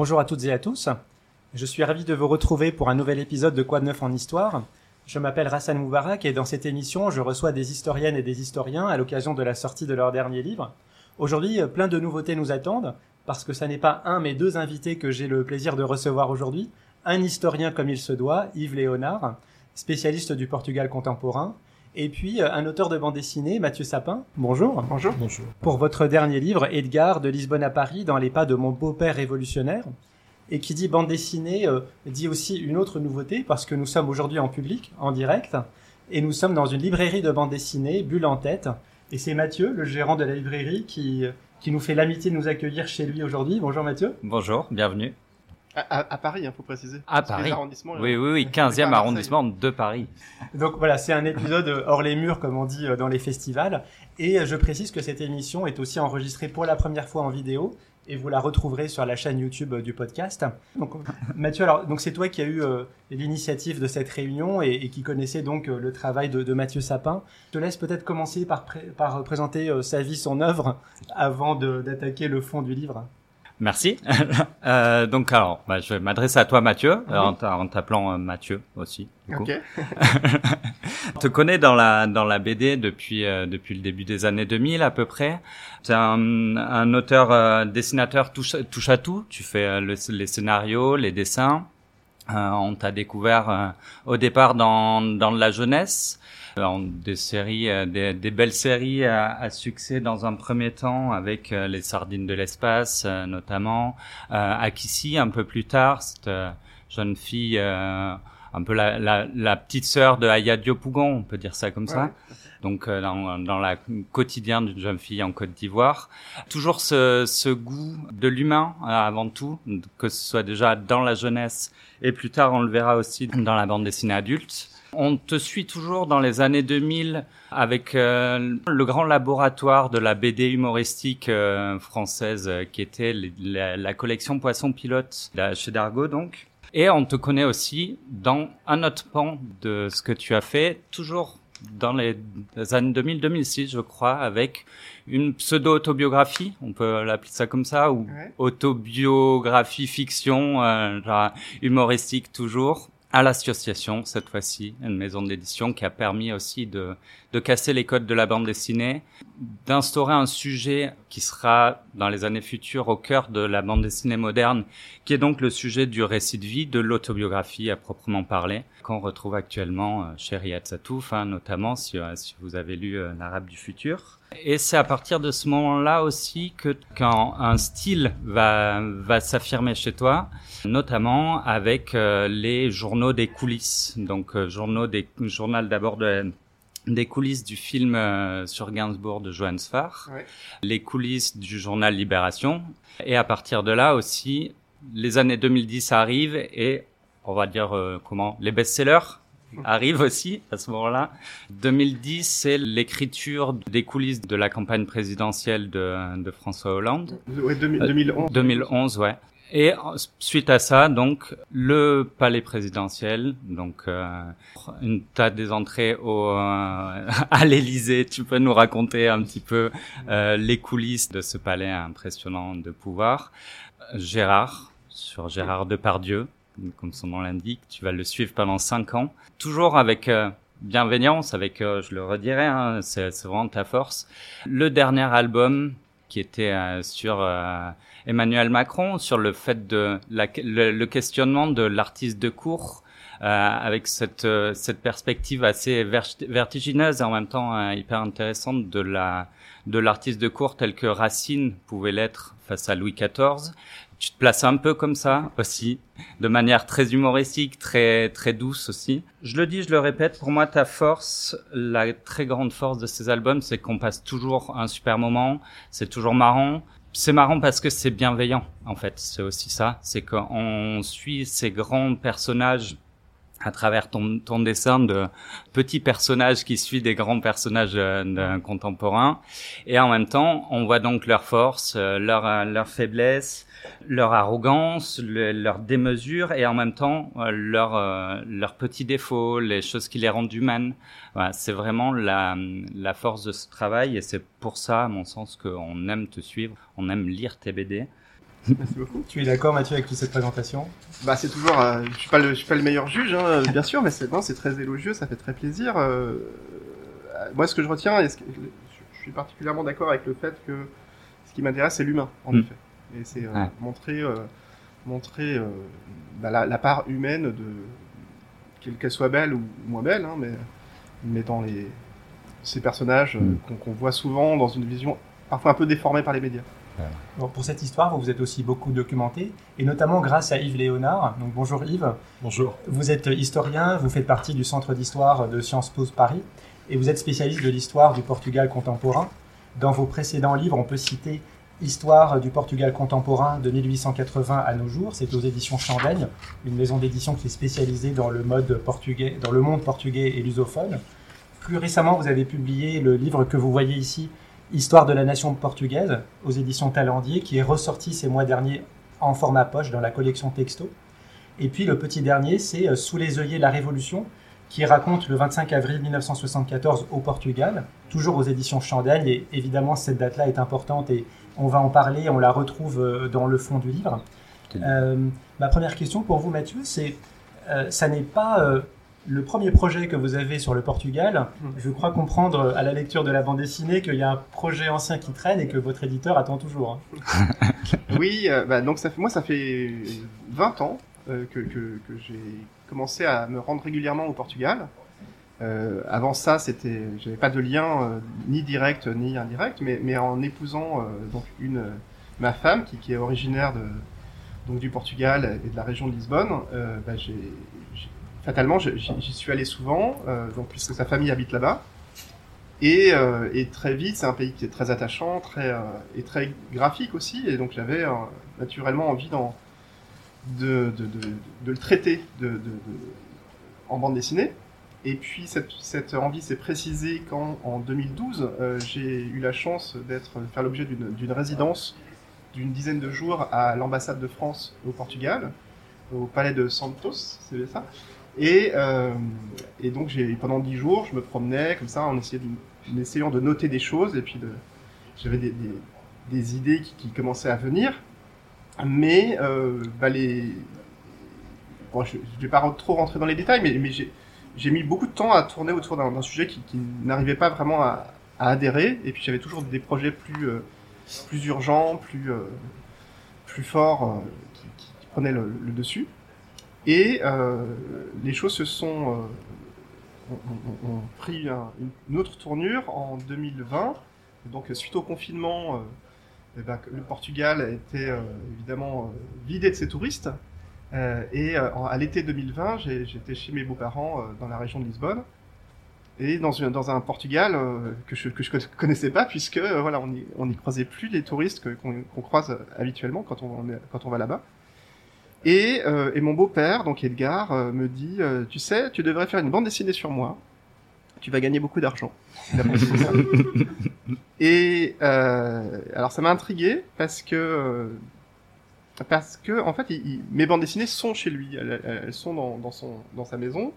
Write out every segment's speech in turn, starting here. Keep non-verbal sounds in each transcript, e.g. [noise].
Bonjour à toutes et à tous. Je suis ravi de vous retrouver pour un nouvel épisode de Quoi neuf en histoire. Je m'appelle Rassan Moubarak et dans cette émission, je reçois des historiennes et des historiens à l'occasion de la sortie de leur dernier livre. Aujourd'hui, plein de nouveautés nous attendent parce que ça n'est pas un mais deux invités que j'ai le plaisir de recevoir aujourd'hui. Un historien comme il se doit, Yves Léonard, spécialiste du Portugal contemporain, et puis un auteur de bande dessinée, Mathieu Sapin. Bonjour. Bonjour. Bonjour. Pour votre dernier livre, Edgar, de Lisbonne à Paris, dans les pas de mon beau-père révolutionnaire. Et qui dit bande dessinée euh, dit aussi une autre nouveauté parce que nous sommes aujourd'hui en public, en direct, et nous sommes dans une librairie de bande dessinée, Bulle en tête. Et c'est Mathieu, le gérant de la librairie, qui, qui nous fait l'amitié de nous accueillir chez lui aujourd'hui. Bonjour Mathieu. Bonjour, bienvenue. À, à, Paris, il hein, faut préciser. À Paris. Oui, oui, oui, 15e arrondissement de Paris. Donc voilà, c'est un épisode hors les murs, comme on dit euh, dans les festivals. Et je précise que cette émission est aussi enregistrée pour la première fois en vidéo et vous la retrouverez sur la chaîne YouTube du podcast. Donc, Mathieu, alors donc c'est toi qui as eu euh, l'initiative de cette réunion et, qui connaissait donc euh, le travail de, Mathieu Sapin. Je te laisse peut-être commencer par, par présenter euh, sa vie, son œuvre, avant d'attaquer le fond du livre. Merci. [laughs] euh, donc alors, bah, je vais m'adresser à toi Mathieu, en t'appelant euh, Mathieu aussi. Ok. [laughs] On te connaît dans la dans la BD depuis euh, depuis le début des années 2000 à peu près. Tu es un, un auteur euh, dessinateur touche, touche à tout. Tu fais les scénarios, les dessins. on t'a découvert au départ dans dans la jeunesse des séries, euh, des, des, belles séries à, à, succès dans un premier temps avec euh, les sardines de l'espace euh, notamment, Akissi un peu plus tard, cette jeune fille un peu la, la, la, petite sœur de Aya Diopougon, on peut dire ça comme ça. Donc dans, dans la quotidien d'une jeune fille en Côte d'Ivoire, toujours ce, ce goût de l'humain avant tout, que ce soit déjà dans la jeunesse et plus tard on le verra aussi dans la bande dessinée adulte. On te suit toujours dans les années 2000 avec euh, le grand laboratoire de la BD humoristique euh, française euh, qui était la, collection Poisson Pilote chez Dargo donc. Et on te connaît aussi dans un autre pan de ce que tu as fait, toujours dans les années 2000-2006 je crois, avec une pseudo-autobiographie, on peut l'appeler ça comme ça, ou autobiographie fiction, genre humoristique toujours, à l'association cette fois-ci, une maison d'édition qui a permis aussi de, de casser les codes de la bande dessinée, d'instaurer un sujet qui sera dans les années futures au cœur de la bande dessinée moderne, qui est donc le sujet du récit de vie, de l'autobiographie à proprement parler, qu'on retrouve actuellement euh, chez Riyad Satouf, hein, notamment si, euh, si, vous avez lu euh, L'Arabe du futur. Et c'est à partir de ce moment-là aussi que quand un style va, va s'affirmer chez toi, notamment avec euh, les journaux des coulisses. Donc, euh, journaux des, journal d'abord de, des coulisses du film euh, sur Gainsbourg de Johannes Farr, les coulisses du journal Libération, et à partir de là aussi, les années 2010 arrivent et on va dire comment les best-sellers arrive aussi à ce moment-là. 2010, c'est l'écriture des coulisses de la campagne présidentielle de, de François Hollande. Ouais, 2011. 2011, ouais. Et suite à ça, donc le palais présidentiel, donc euh, une tas des entrées au euh, [laughs] à l'Élysée. Tu peux nous raconter un petit peu euh, les coulisses de ce palais impressionnant de pouvoir. Gérard sur Gérard Depardieu, comme son nom l'indique. Tu vas le suivre pendant cinq ans, toujours avec euh, bienveillance, avec, euh, je le redirai, hein, c'est vraiment ta force. Le dernier album qui était euh, sur Emmanuel Macron, sur le fait de le, questionnement de l'artiste de cour. avec cette, perspective assez vertigineuse et en même temps hyper intéressante de de l'artiste de cour tel que Racine pouvait l'être face à Louis XIV tu te places un peu comme ça aussi, de manière très humoristique, très très douce aussi. Je le dis, je le répète, pour moi ta force, la très grande force de ces albums, c'est qu'on passe toujours un super moment, c'est toujours marrant. C'est marrant parce que c'est bienveillant en fait, c'est aussi ça, c'est qu'on suit ces grands personnages à travers ton, ton dessin de petits personnages qui suivent des grands personnages euh, contemporains. Et en même temps, on voit donc leurs forces, euh, leurs euh, leur faiblesses, leur arrogance, leur démesure et en même temps leurs leurs petits défauts, les choses qui les rendent humaines. Voilà, c'est vraiment la, la force de ce travail et c'est pour ça, à mon sens, qu'on aime te suivre, on aime lire tes BD. Merci beaucoup. Tu es d'accord, Mathieu, avec toute cette présentation? Bah, c'est toujours. euh, je suis pas le, je suis pas le meilleur juge, hein, bien sûr, mais c'est non, c'est très élogieux, ça fait très plaisir. euh, euh, moi, ce que je retiens, et ce que- je suis particulièrement d'accord avec le fait que ce qui m'intéresse, c'est l'humain, en Mm. effet. Et c'est euh, Ouais. montrer, euh, montrer euh, bah, la, la part humaine de quelle qu'elle soit belle ou moins belle, hein, mais mais dans les ces personnages euh, Mm. qu'on qu'on voit souvent dans une vision parfois un peu déformée par les médias. Bon, pour cette histoire, vous vous êtes aussi beaucoup documenté, et notamment grâce à Yves Léonard. Donc bonjour Yves. Bonjour. Vous êtes historien, vous faites partie du Centre d'histoire de Sciences Po Paris, et vous êtes spécialiste de l'histoire du Portugal contemporain. Dans vos précédents livres, on peut citer Histoire du Portugal contemporain de 1880 à nos jours. C'est aux éditions Chandaigne, une maison d'édition qui est spécialisée dans le mode portugais, dans le monde portugais et lusophone. Plus récemment, vous avez publié le livre que vous voyez ici, Histoire de la nation portugaise, aux éditions Talendier, qui est ressorti ces mois derniers en format poche dans la collection Texto. Et puis le petit dernier, c'est euh, Sous les œillets la Révolution, qui raconte le 25 avril 1974 au Portugal, toujours aux éditions Chandaigne. Et évidemment, cette date-là est importante et on va en parler, on la retrouve euh, dans le fond du livre. Euh, ma première question pour vous, Mathieu, c'est euh, ça n'est pas euh, le premier projet que vous avez sur le Portugal. Je crois comprendre à la lecture de la bande dessinée qu'il y a un projet ancien qui traîne et que votre éditeur attend toujours. hein. [laughs] Oui, euh, bah, donc ça fait, moi ça fait 20 ans euh, que, que, que j'ai commencé à me rendre régulièrement au Portugal. Euh, avant ça, c'était, j'avais pas de lien euh, ni direct ni indirect, mais, mais en épousant euh, donc une ma femme qui, qui est originaire de donc du Portugal et de la région de Lisbonne, euh, bah, j'ai- fatalement j'y suis allé souvent, euh, puisque sa famille habite là-bas. Et, euh, et très vite, c'est un pays qui est très attachant, très euh, et très graphique aussi, et donc j'avais naturellement envie d'en de, le traiter de, en bande dessinée. Et puis cette, cette envie s'est précisée quand, en 2012, euh, j'ai eu la chance d'être faire l'objet d'une résidence d'une dizaine de jours à l'ambassade de France au Portugal, au palais de Santos, c'est ça? Et, euh, et donc pendant dix jours, je me promenais comme ça en essayant de, noter des choses et puis j'avais des, idées qui, commençaient à venir, mais euh, bah je, je vais pas trop rentrer dans les détails, mais, j'ai mis beaucoup de temps à tourner autour d'un sujet qui, n'arrivait pas vraiment à, adhérer, et puis j'avais toujours des projets plus euh, urgents, plus euh, forts qui, prenaient le dessus. Et euh, les choses se sont euh, ont, pris un- une autre tournure en 2020. Donc suite au confinement, euh, eh ben, le Portugal a été euh, évidemment vidé de ses touristes. Et à l'été 2020, j'ai- j'étais chez mes beaux-parents dans la région de Lisbonne. Et dans, un Portugal que je je connaissais pas puisque voilà on n'y croisait plus les touristes qu'on croise habituellement quand on va là-bas. Et, euh, et mon beau-père, donc Edgar, euh, me dit euh, Tu sais, tu devrais faire une bande dessinée sur moi. Tu vas gagner beaucoup d'argent. [laughs] Et euh, alors ça m'a intrigué parce que euh, parce que en fait, mes bandes dessinées sont chez lui. Elles, sont dans, dans son dans sa maison.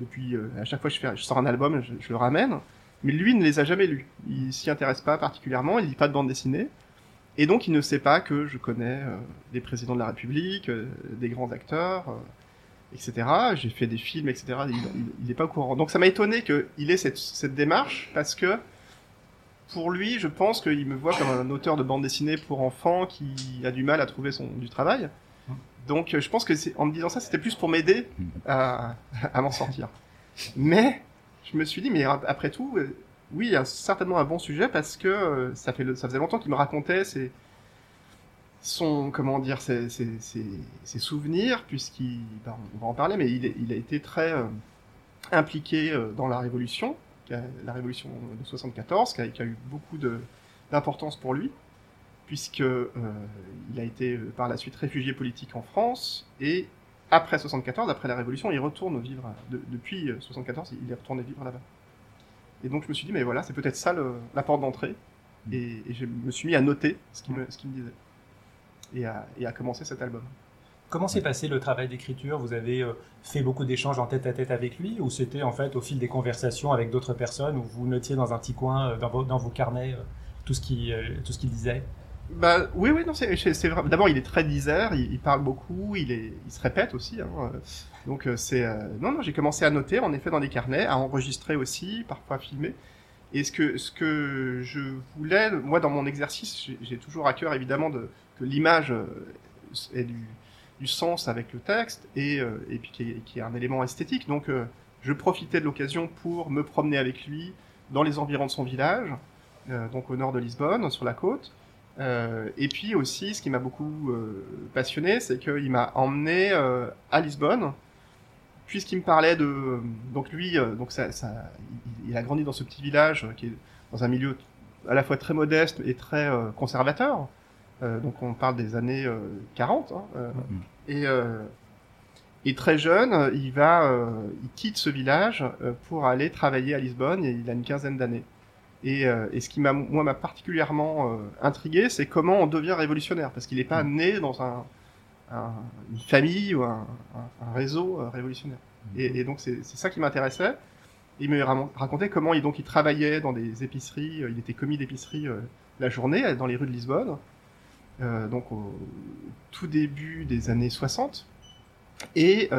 Depuis à chaque fois que je, fais, je sors un album, je, je le ramène. Mais lui ne les a jamais lus. Il s'y intéresse pas particulièrement. Il lit pas de bande dessinée. Et donc, il ne sait pas que je connais euh, des présidents de la République, euh, des grands acteurs, euh, etc. J'ai fait des films, etc. Il n'est pas au courant. Donc, ça m'a étonné qu'il ait cette, démarche, parce que pour lui, je pense qu'il me voit comme un auteur de bande dessinée pour enfants qui a du mal à trouver du travail. Donc, je pense que en me disant ça, c'était plus pour m'aider à, m'en sortir. Mais je me suis dit, mais après tout, oui, certainement un bon sujet parce que euh, ça, fait le- ça faisait longtemps qu'il me racontait ses, son, comment dire, ses, souvenirs, puisqu'il, ben, va en parler, mais il, a été très euh, impliqué euh, dans la Révolution, la Révolution de 74, qui a, eu beaucoup d'importance pour lui, puisque il a été par la suite réfugié politique en France, et après 74, après la Révolution, il retourne vivre, depuis euh, 74, il est retourné vivre là-bas. Et donc je me suis dit, mais voilà, c'est peut-être ça le- la porte d'entrée. Et, je me suis mis à noter ce qu'il me, me disait. Et à, et à commencer cet album. Comment s'est passé le travail d'écriture? Vous avez euh, fait beaucoup d'échanges en tête à tête avec lui? Ou c'était en fait au fil des conversations avec d'autres personnes où vous notiez dans un petit coin, euh, dans vos, dans vos carnets, euh, tout ce qu'il disait? Bah oui, oui, non, c'est vrai. D'abord, il est très disert, il, il, parle beaucoup, il est, il se répète aussi. Hein. Donc c'est non, non, j'ai commencé à noter, en effet, dans des carnets, à enregistrer aussi, parfois filmer. Et ce que, ce que je voulais, moi, dans mon exercice, j'ai toujours à cœur, évidemment, de, que l'image euh, ait du, du, sens avec le texte et, euh, et puis qu'il y, ait un élément esthétique. Donc, euh, je profitais de l'occasion pour me promener avec lui dans les environs de son village, donc au nord de Lisbonne, sur la côte. Et puis aussi, ce qui m'a beaucoup passionné, c'est qu'il m'a emmené à Lisbonne, puisqu'il me parlait de donc lui euh, donc ça, ça il, a grandi dans ce petit village euh, qui est dans un milieu à la fois très modeste et très euh, conservateur. Donc on parle des années 40 hein, mm-hmm. et et très jeune il va il quitte ce village pour aller travailler à Lisbonne et il a une quinzaine d'années et, et, ce qui m'a moi m'a particulièrement intrigué c'est comment on devient révolutionnaire parce qu'il n'est pas né dans un une famille ou un, réseau euh, révolutionnaire. Mmh. Et, donc c'est ça qui m'intéressait. Il me racontait comment il, donc, il travaillait dans des épiceries, euh, il était commis d'épicerie euh, la journée dans les rues de Lisbonne, donc au tout début des années 60. Et,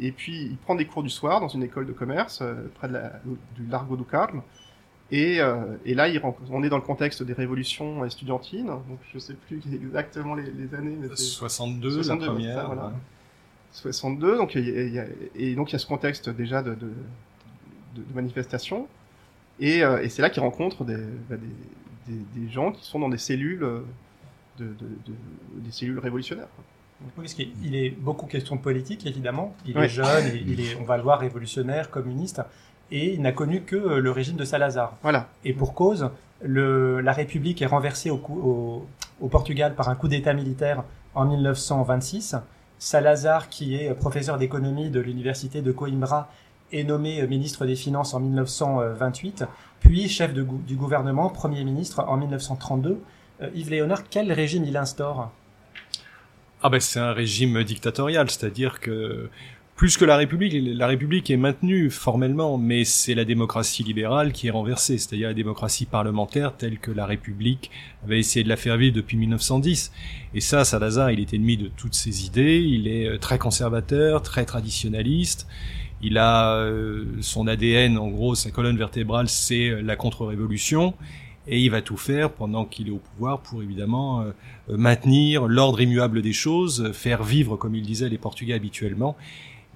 et puis il prend des cours du soir dans une école de commerce près de la, du Largo do Carme. Et, euh, et là, il, on est dans le contexte des révolutions estudiantines, donc je sais plus exactement les, les années. Mais 62, la première. voilà. 62, donc il y a, et donc il y a ce contexte déjà de, de, de, de manifestation, et, euh, et c'est là qu'il rencontre des, bah, des, des, des, gens qui sont dans des cellules, euh, de, des cellules révolutionnaires. Oui, parce qu'il est beaucoup question de politique, évidemment. Il est jeune, et il est, on va le voir, révolutionnaire, communiste et il n'a connu que euh, le régime de Salazar. Voilà. Et pour cause, le, la République est renversée au, au, au Portugal par un coup d'État militaire en 1926. Salazar, qui est professeur d'économie de l'université de Coimbra, est nommé ministre des Finances en 1928, puis chef de, du gouvernement, Premier ministre en 1932. Euh, Yves Léonard, quel régime il instaure? Ah ben c'est un régime dictatorial, c'est-à-dire que plus que la République, la République est maintenue formellement, mais c'est la démocratie libérale qui est renversée, c'est-à-dire la démocratie parlementaire telle que la République avait essayé de la faire vivre depuis 1910. Et ça, Salazar, il est ennemi de toutes ces idées, il est euh, très conservateur, très traditionnaliste, il a euh, son ADN, en gros, sa colonne vertébrale, c'est euh, la contre-révolution, et il va tout faire pendant qu'il est au pouvoir pour évidemment maintenir l'ordre immuable des choses, faire vivre, comme il disait, les Portugais habituellement,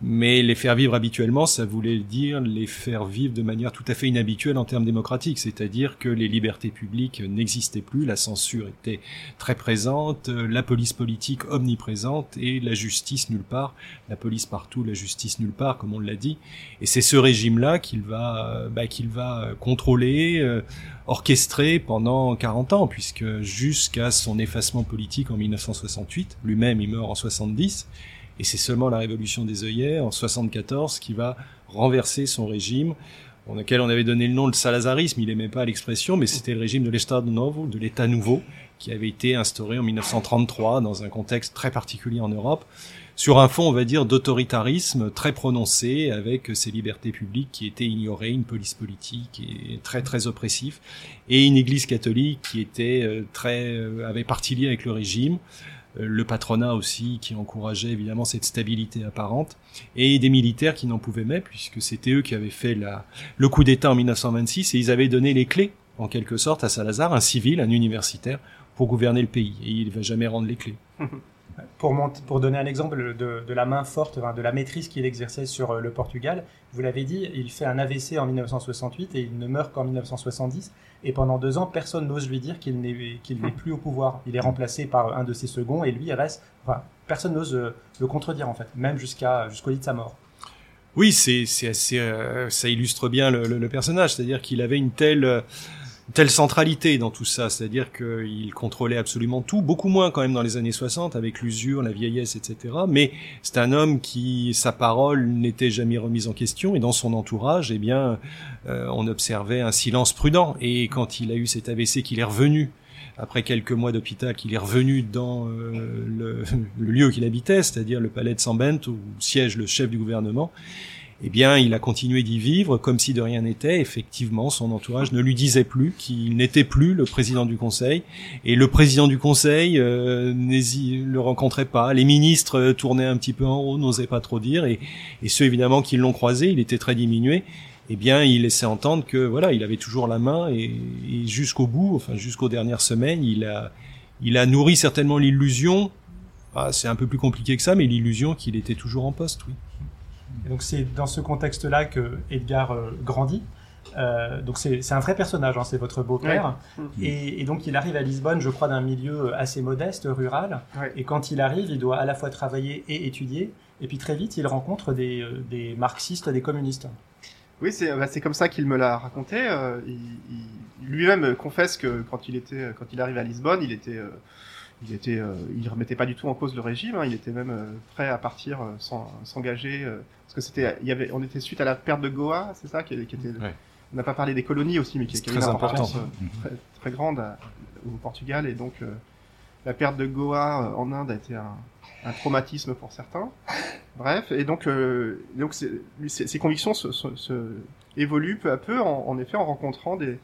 mais les faire vivre habituellement, ça voulait dire les faire vivre de manière tout à fait inhabituelle en termes démocratiques, c'est-à-dire que les libertés publiques n'existaient plus, la censure était très présente, la police politique omniprésente et la justice nulle part, la police partout, la justice nulle part, comme on l'a dit. Et c'est ce régime-là qu'il va, bah, qu'il va contrôler, euh, orchestré pendant 40 ans, puisque jusqu'à son effacement politique en 1968, lui-même il meurt en 70, et c'est seulement la révolution des œillets en 74 qui va renverser son régime, auquel on avait donné le nom de salazarisme, il n'aimait pas l'expression, mais c'était le régime de l'Estado Novo, de l'État nouveau, qui avait été instauré en 1933 dans un contexte très particulier en Europe, sur un fond, on va dire, d'autoritarisme très prononcé, avec ces libertés publiques qui étaient ignorées, une police politique et très très oppressif, et une église catholique qui était euh, très, euh, avait partie liée avec le régime, le patronat aussi qui encourageait évidemment cette stabilité apparente, et des militaires qui n'en pouvaient même, puisque c'était eux qui avaient fait la, le coup d'État en 1926, et ils avaient donné les clés, en quelque sorte, à Salazar, un civil, un universitaire, pour gouverner le pays, et il va jamais rendre les clés. [laughs] Pour, pour donner un exemple de, de la main forte, de la maîtrise qu'il exerçait sur euh, le Portugal, vous l'avez dit, il fait un AVC en 1968 et il ne meurt qu'en 1970. Et pendant deux ans, personne n'ose lui dire qu'il n'est plus au pouvoir. Il est remplacé par un de ses seconds et lui reste. Enfin, personne n'ose euh, le contredire en fait, même jusqu'à jusqu'au lit de sa mort. Oui, c'est assez. Euh, ça illustre bien le, le, le personnage, c'est-à-dire qu'il avait une telle telle centralité dans tout ça, c'est-à-dire qu'il contrôlait absolument tout, beaucoup moins quand même dans les années 60 avec l'usure, la vieillesse, etc. Mais c'est un homme qui, sa parole n'était jamais remise en question et dans son entourage, eh bien, euh, on observait un silence prudent. Et quand il a eu cet AVC, qu'il est revenu après quelques mois d'hôpital, qu'il est revenu dans euh, le, [laughs] le, lieu qu'il habitait, c'est-à-dire le palais de Sambent où siège le chef du gouvernement, eh bien, il a continué d'y vivre comme si de rien n'était. Effectivement, son entourage ne lui disait plus qu'il n'était plus le président du Conseil, et le président du Conseil euh, le rencontrait pas. Les ministres euh, tournaient un petit peu en haut, n'osaient pas trop dire, et, ceux évidemment qui l'ont croisé, il était très diminué. Eh bien, il laissait entendre que voilà, il avait toujours la main, et, et jusqu'au bout, enfin jusqu'aux dernières semaines, il a, il a nourri certainement l'illusion. Ah, c'est un peu plus compliqué que ça, mais l'illusion qu'il était toujours en poste, oui. Et donc c'est dans ce contexte-là que Edgar euh, grandit. Euh, donc c'est un vrai personnage, hein, c'est votre beau-père. Et, et, donc il arrive à Lisbonne, je crois, d'un milieu assez modeste, rural. Ouais. Et quand il arrive, il doit à la fois travailler et étudier. Et puis très vite, il rencontre des, euh, des marxistes, des communistes. Oui, c'est bah, comme ça qu'il me l'a raconté. Euh, il, il lui-même confesse que quand il était, quand il arrive à Lisbonne, il était, euh, il était, euh, il remettait pas du tout en cause le régime. Hein, il était même euh, prêt à partir euh, sans s'engager, parce que c'était, il y avait, on était suite à la perte de Goa, c'est ça, qui, qui était. Ouais. On n'a pas parlé des colonies aussi, mais qui, qui avait très une importance euh, très, très grande à- au Portugal, et donc la perte de Goa en Inde a été un, un traumatisme pour certains. Bref, et donc, donc ses, ses convictions se, se, se évoluent peu à peu, en, en effet, en rencontrant des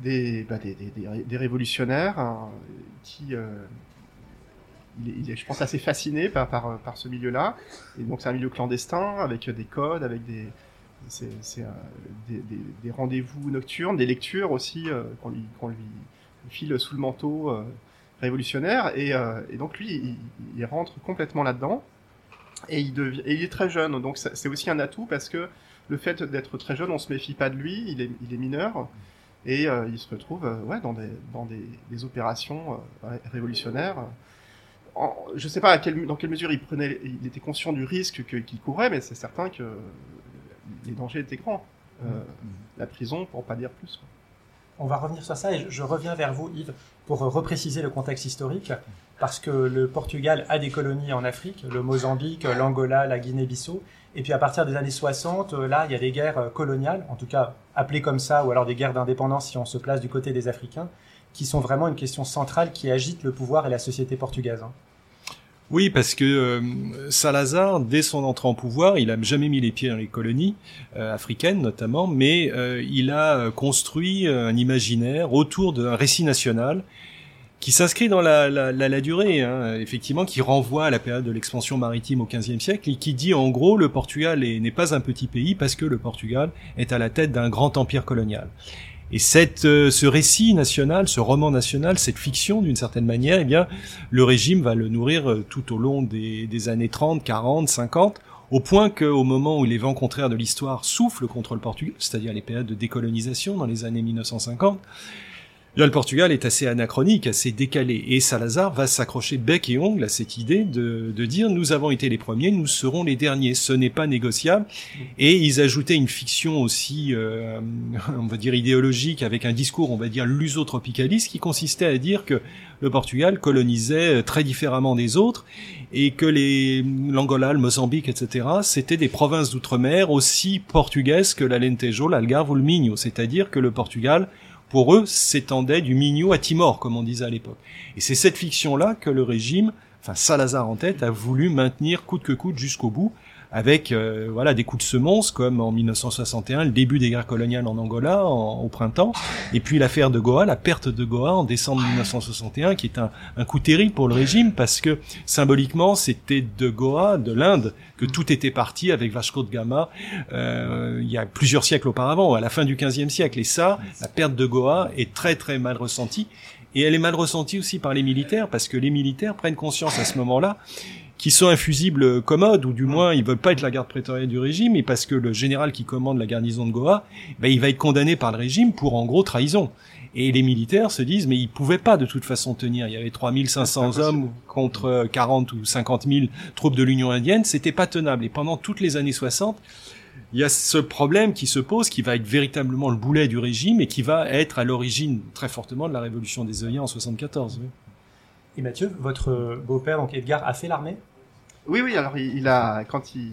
des, bah, des, des, des, révolutionnaires hein, qui, euh, il, est, je pense, assez fasciné par, par, par ce milieu-là. Et donc, c'est un milieu clandestin avec des codes, avec des, c'est, c'est, euh, des, des, rendez-vous nocturnes, des lectures aussi euh, qu'on lui, qu'on lui file sous le manteau révolutionnaire. Et, et donc, lui, il, il rentre complètement là-dedans. Et il, devient, et il est très jeune, donc c'est aussi un atout parce que le fait d'être très jeune, on se méfie pas de lui, il est, il est mineur, et euh, il se retrouve euh, ouais, dans, des, dans des, des opérations euh, ré- révolutionnaires. En, je sais pas à quelle, dans quelle mesure il prenait, il était conscient du risque que- qu'il courait, mais c'est certain que les dangers étaient grands. Euh, La prison, pour pas dire plus. quoi. On va revenir sur ça et je, je reviens vers vous, Yves, pour repréciser le contexte historique, parce que le Portugal a des colonies en Afrique, le Mozambique, l'Angola, la Guinée-Bissau, et puis à partir des années 60, euh, là, il y a des guerres euh, coloniales, en tout cas appelées comme ça, ou alors des guerres d'indépendance si on se place du côté des Africains, qui sont vraiment une question centrale qui agite le pouvoir et la société portugaise. hein. Oui, parce que euh, Salazar, dès son entrée en pouvoir, il a jamais mis les pieds dans les colonies africaines notamment, mais il a construit un imaginaire autour d'un récit national qui s'inscrit dans la, la, la, durée, hein, effectivement, qui renvoie à la période de l'expansion maritime au XVe siècle et qui dit en gros le Portugal est- n'est pas un petit pays parce que le Portugal est à la tête d'un grand empire colonial. Et cette, euh, ce récit national, ce roman national, cette fiction d'une certaine manière, eh bien, le régime va le nourrir euh, tout au long des, des années 30, 40, 50, au point qu'au moment où les vents contraires de l'histoire soufflent contre le Portugal, c'est-à-dire les périodes de décolonisation dans les années 1950, Là, le Portugal est assez anachronique, assez décalé, et Salazar va s'accrocher bec et ongle à cette idée de, de dire nous avons été les premiers, nous serons les derniers, ce n'est pas négociable. Et ils ajoutaient une fiction aussi, euh, [laughs] on va dire idéologique, avec un discours, on va dire lusotropicaliste, qui consistait à dire que le Portugal colonisait très différemment des autres, et que les l'Angola, le Mozambique, etc., c'était des provinces d'outre-mer aussi portugaises que l'Alentejo, l'Algarve ou le Minho, c'est-à-dire que le Portugal pour eux, s'étendait du Minho à Timor, comme on disait à l'époque. Et c'est cette fiction-là que le régime, enfin Salazar en tête, a voulu maintenir coûte que coûte jusqu'au bout, avec euh, voilà des coups de semonce, comme en 1961, le début des guerres coloniales en Angola en- au printemps, et puis l'affaire de Goa, la perte de Goa en décembre 1961, qui est un, un coup terrible pour le régime, parce que symboliquement, c'était de Goa, de l'Inde, que tout était parti avec Vasco de Gama euh, il y a plusieurs siècles auparavant, à la fin du XVe siècle. Et ça, la perte de Goa est très très mal ressentie. Et elle est mal ressentie aussi par les militaires, parce que les militaires prennent conscience à ce moment-là qu'ils sont infusibles commodes, ou du moins ils veulent pas être la garde prétorienne du régime, et parce que le général qui commande la garnison de Goa, ben, il va être condamné par le régime pour en gros trahison. Et les militaires se disent, mais ils pouvaient pas de toute façon tenir. Il y avait 3500 hommes contre 40 ou 50 000 troupes de l'Union indienne, c'était pas tenable. Et pendant toutes les années 60, il y a ce problème qui se pose, qui va être véritablement le boulet du régime et qui va être à l'origine très fortement de la révolution des œillets en 74. oui. Et Mathieu, votre beau-père, donc Edgar, a fait l'armée? Oui, oui, alors il, il a, quand il,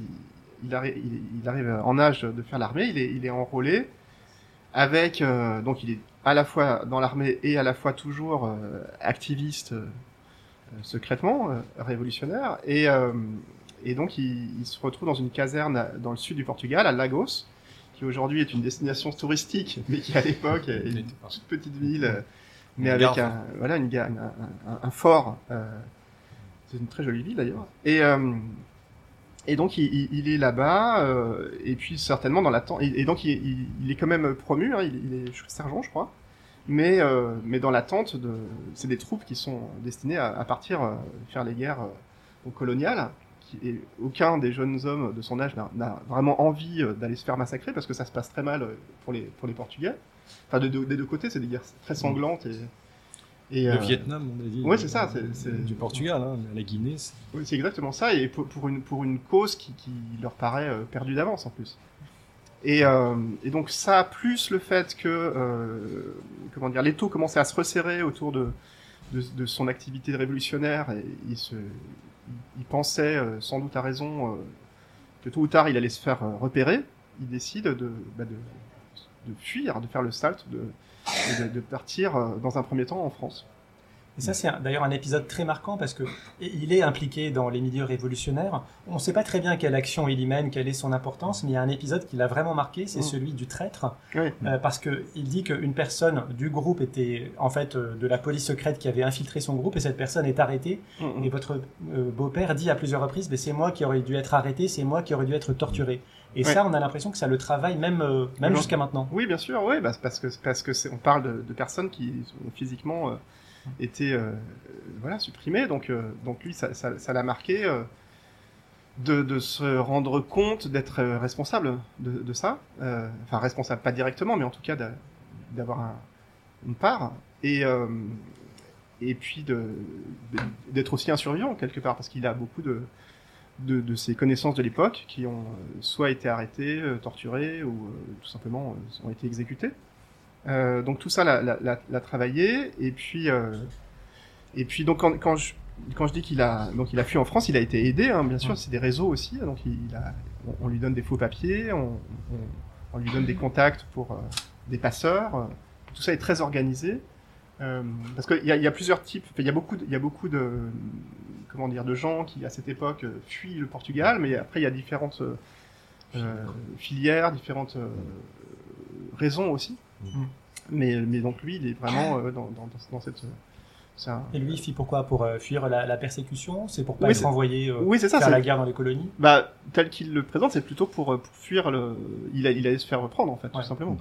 il, arri- il, il arrive en âge de faire l'armée, il est, il est enrôlé avec, euh, donc il est à la fois dans l'armée et à la fois toujours euh, activiste euh, secrètement, euh, révolutionnaire, et, euh, et donc il, il, se retrouve dans une caserne dans le sud du Portugal, à Lagos, qui aujourd'hui est une destination touristique, mais qui à l'époque est une toute petite ville, mais avec un, voilà, une, un- un fort. C'est une très jolie ville d'ailleurs. Et, euh, et donc il, il- est là-bas, euh, et puis certainement dans l'attente. Et, et donc il, il- est quand même promu, hein, il, est sergent, je crois. Mais, euh, mais dans l'attente de, c'est des troupes qui sont destinées à, partir faire les guerres coloniales. Et aucun des jeunes hommes de son âge n'a- vraiment envie d'aller se faire massacrer parce que ça se passe très mal pour les pour les Portugais. Enfin, de, de- des deux côtés, c'est des guerres très sanglantes et. Et Le euh, Vietnam, on a dit. ouais, c'est ça, c'est- c'est- Du Portugal, hein, la Guinée. c'est- oui, c'est exactement ça, et pour, pour une, pour une cause qui, qui leur paraît euh, perdue d'avance en plus. Et, euh, et donc ça, plus le fait que, euh, comment dire, l'étau commençait à se resserrer autour de, de, de son activité révolutionnaire, et il, se, il, pensait, euh, sans doute à raison, euh, que tôt ou tard il allait se faire euh, repérer, il décide de, bah, de, de fuir, de faire le salt, de, de, de partir euh, dans un premier temps en France. Et ça, c'est d'ailleurs un épisode très marquant parce que il est impliqué dans les milieux révolutionnaires. On ne sait pas très bien quelle action il y mène, quelle est son importance, mais il y a un épisode qui l'a vraiment marqué, c'est Mm. celui du traître. Oui. Euh, parce que il dit qu'une personne du groupe était en fait euh, de la police secrète qui avait infiltré son groupe et cette personne est arrêtée. Et votre euh, beau-père dit à plusieurs reprises, mais c'est moi qui aurais dû être arrêté, c'est moi qui aurais dû être torturé. Et Ouais. ça, on a l'impression que ça le travaille même, euh, même jusqu'à maintenant. Oui, bien sûr, oui, bah, parce que parce que on parle de, de personnes qui ont physiquement euh, été euh, voilà supprimées, donc donc lui ça ça, ça l'a marqué de, de se rendre compte d'être responsable de, de ça, enfin responsable pas directement, mais en tout cas d'a- d'avoir un- une part et et puis d'être aussi un survivant quelque part parce qu'il a beaucoup de de, de ses connaissances de l'époque qui ont euh, soit été arrêtés, euh, torturés ou euh, tout simplement ont été exécutés. Donc tout ça l'a, l'a, l'a- l'a travaillé et puis et puis donc quand, quand je quand je dis qu'il a donc il a fui en France, il a été aidé hein, bien sûr, c'est des réseaux aussi donc il, il a on, on lui donne des faux papiers, on, on, on lui donne des contacts pour euh, des passeurs, tout ça est très organisé. Euh, parce qu'il y y a plusieurs types, il y a beaucoup, de, il y a beaucoup de, comment dire, de gens qui à cette époque fuient le Portugal, mais après il y a différentes euh, filières, différentes euh, raisons aussi. Mm. Mais, mais donc lui, il est vraiment euh, dans, dans, dans cette. un- Et lui, il fit pourquoi? Pour euh, fuir la, la persécution? C'est pour pas Oui, être envoyé euh, Oui, c'est ça. faire la guerre dans les colonies? Bah, tel qu'il le présente, c'est plutôt pour, pour fuir le. Il, a, il allait se faire reprendre en fait, Ouais. tout simplement.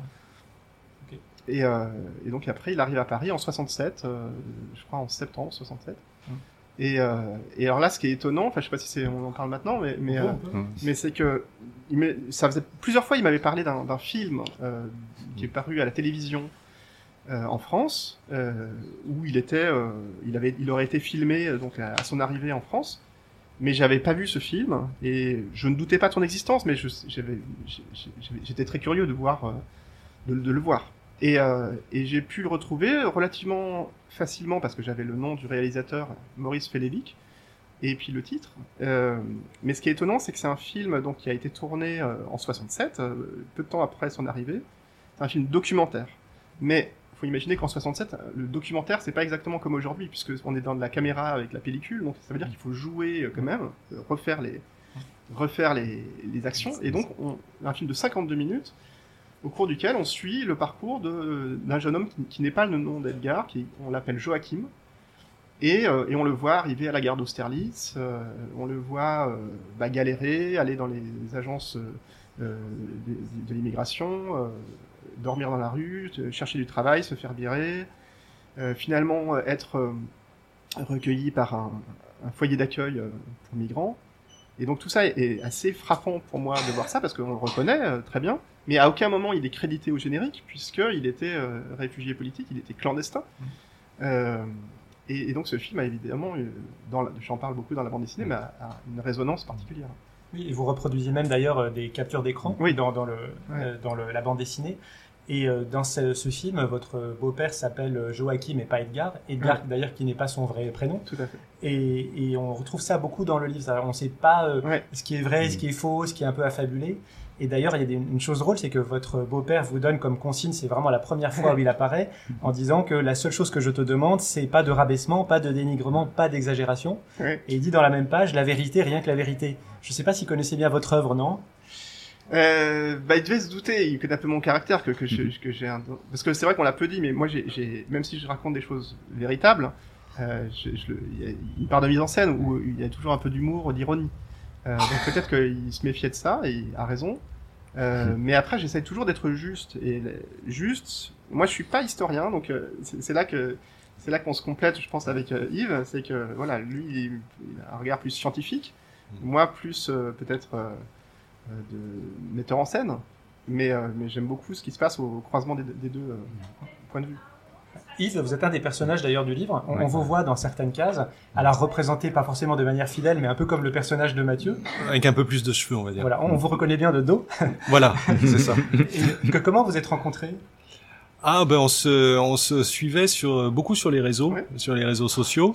Et, euh, et donc après, il arrive à Paris en 67, euh, je crois en septembre 67. Mm. Et, euh, et alors là, ce qui est étonnant, enfin, je sais pas si c'est, on en parle maintenant, mais, mais, On euh, peut. mais c'est que il ça faisait plusieurs fois, il m'avait parlé d'un, d'un film euh, qui est paru à la télévision euh, en France, euh, où il était, euh, il avait, il aurait été filmé donc à, à son arrivée en France. Mais j'avais pas vu ce film et je ne doutais pas de son existence, mais j'étais très curieux de voir, euh, de, de le voir. Et, euh, et j'ai pu le retrouver relativement facilement parce que j'avais le nom du réalisateur Maurice Felevic et puis le titre. Euh, mais ce qui est étonnant, c'est que c'est un film donc qui a été tourné euh, en 67, euh, peu de temps après son arrivée. C'est un film documentaire. Mais faut imaginer qu'en 67, le documentaire c'est pas exactement comme aujourd'hui puisque on est dans de la caméra avec la pellicule, donc ça veut dire qu'il faut jouer quand même, refaire les refaire les, actions. Et donc on, un film de 52 minutes au cours duquel on suit le parcours de- d'un jeune homme qui, n'est pas le nom d'Edgar, on l'appelle Joachim. Et, euh, et on le voit arriver à la gare d'Austerlitz, euh, on le voit euh, bah, galérer, aller dans les agences euh, euh, de, l'immigration, euh, dormir dans la rue, euh, chercher du travail, se faire virer, euh, finalement euh, être euh, recueilli par un, foyer d'accueil euh, pour migrants. Et donc tout ça est, assez frappant pour moi de voir ça parce qu'on le reconnaît euh, très bien, mais à aucun moment il est crédité au générique puisqu'il était euh, réfugié politique, il était clandestin. Euh, et, et donc ce film a évidemment, euh, j'en parle beaucoup dans la bande dessinée, mais a, a une résonance particulière. Oui, et vous reproduisiez même d'ailleurs des captures d'écran Oui. dans, dans, le, Ouais. dans le- la bande dessinée. Et dans ce, ce film, votre beau-père s'appelle Joachim et pas Edgar. Edgar, d'ailleurs, qui n'est pas son vrai prénom. Tout à fait. Et, et on retrouve ça beaucoup dans le livre. On ne sait pas euh, Ouais. ce qui est vrai, ce qui est faux, ce qui est un peu affabulé. Et d'ailleurs, il y a des- une chose drôle, c'est que votre beau-père vous donne comme consigne, c'est vraiment la première fois où il apparaît, en disant que la seule chose que je te demande, c'est pas de rabaissement, pas de dénigrement, pas d'exagération. Et il dit dans la même page, la vérité, rien que la vérité. Je sais pas s'il connaissait bien votre œuvre, non? Euh, bah, il devait se douter, il connaît un peu mon caractère, que, que j'ai un... Parce que c'est vrai qu'on l'a peu dit, mais moi, j'ai, j'ai, même si je raconte des choses véritables, euh, je, je il y a une part de mise en scène où il y a toujours un peu d'humour, d'ironie. Euh, donc peut-être qu'il se méfiait de ça, et il a raison. Euh, mais après, j'essaie toujours d'être juste. Et juste, moi, je suis pas historien, donc euh, c'est, là que c'est là qu'on se complète, je pense, avec Yves. C'est que voilà, lui, il, il a un regard plus scientifique, moi plus peut-être de metteur en scène. Mais, mais j'aime beaucoup ce qui se passe au croisement des, des deux euh, points de vue. Yves, vous êtes un des personnages d'ailleurs du livre. On, Ouais. on vous voit dans certaines cases, à la représenter pas forcément de manière fidèle, mais un peu comme le personnage de Mathieu. Avec un peu plus de cheveux, on va dire. Voilà, on, vous reconnaît bien de dos. [laughs] Voilà, c'est ça. Et que, comment vous êtes rencontrés? Ah ben on se on se suivait sur beaucoup sur les réseaux, Ouais. sur les réseaux sociaux.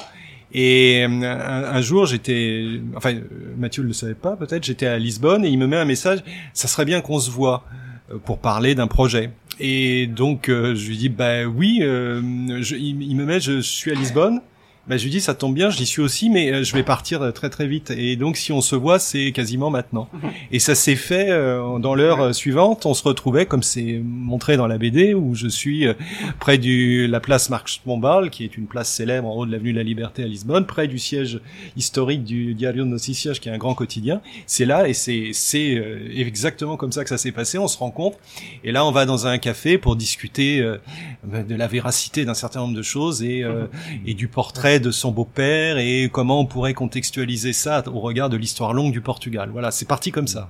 Et euh, un, un jour, j'étais, enfin Mathieu le savait pas peut-être, j'étais à Lisbonne et il me met un message. Ça serait bien qu'on se voit euh, pour parler d'un projet. Et donc euh, je lui dis bah oui, euh, je- il, il me met, je, suis à Lisbonne. Bah, je lui dis ça tombe bien, j'y suis aussi, mais euh, je vais partir euh, très très vite. Et donc si on se voit, c'est quasiment maintenant. [laughs] Et ça s'est fait euh, dans l'heure euh, suivante. On se retrouvait comme c'est montré dans la BD où je suis euh, près de la place Marx Pombal, qui est une place célèbre en haut de l'avenue de la Liberté à Lisbonne, près du siège historique du Diario de Noticias, qui est un grand quotidien. C'est là et c'est c'est euh, exactement comme ça que ça s'est passé. On se rencontre et là on va dans un café pour discuter euh, de la véracité d'un certain nombre de choses et euh, [laughs] et du portrait de son beau-père et comment on pourrait contextualiser ça au regard de l'histoire longue du Portugal. Voilà, c'est parti comme ça.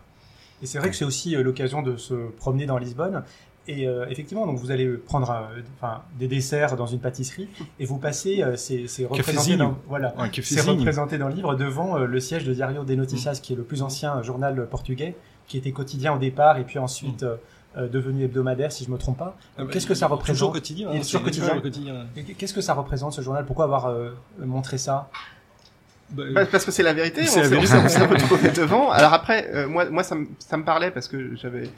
Et c'est vrai que c'est aussi euh, l'occasion de se promener dans Lisbonne. Et euh, effectivement, donc vous allez prendre euh, enfin, des desserts dans une pâtisserie et vous passez, euh, c'est c'est représenté dans, voilà, cafézinho. représenté dans le livre devant le siège de Diario de Noticias, qui est le plus ancien journal portugais, qui était quotidien au départ et puis ensuite euh, euh, devenu hebdomadaire, si je me trompe pas. Ah bah, Qu'est-ce que ça Toujours représente quotidien. Hein, toujours quotidien. quotidien. Qu'est-ce que ça représente ce journal? Pourquoi avoir euh, montré ça? Bah, Bah, parce que c'est la vérité, on C'est la s'est trouvé devant. Alors après, euh, moi, moi ça, me, ça me parlait parce que j'avais,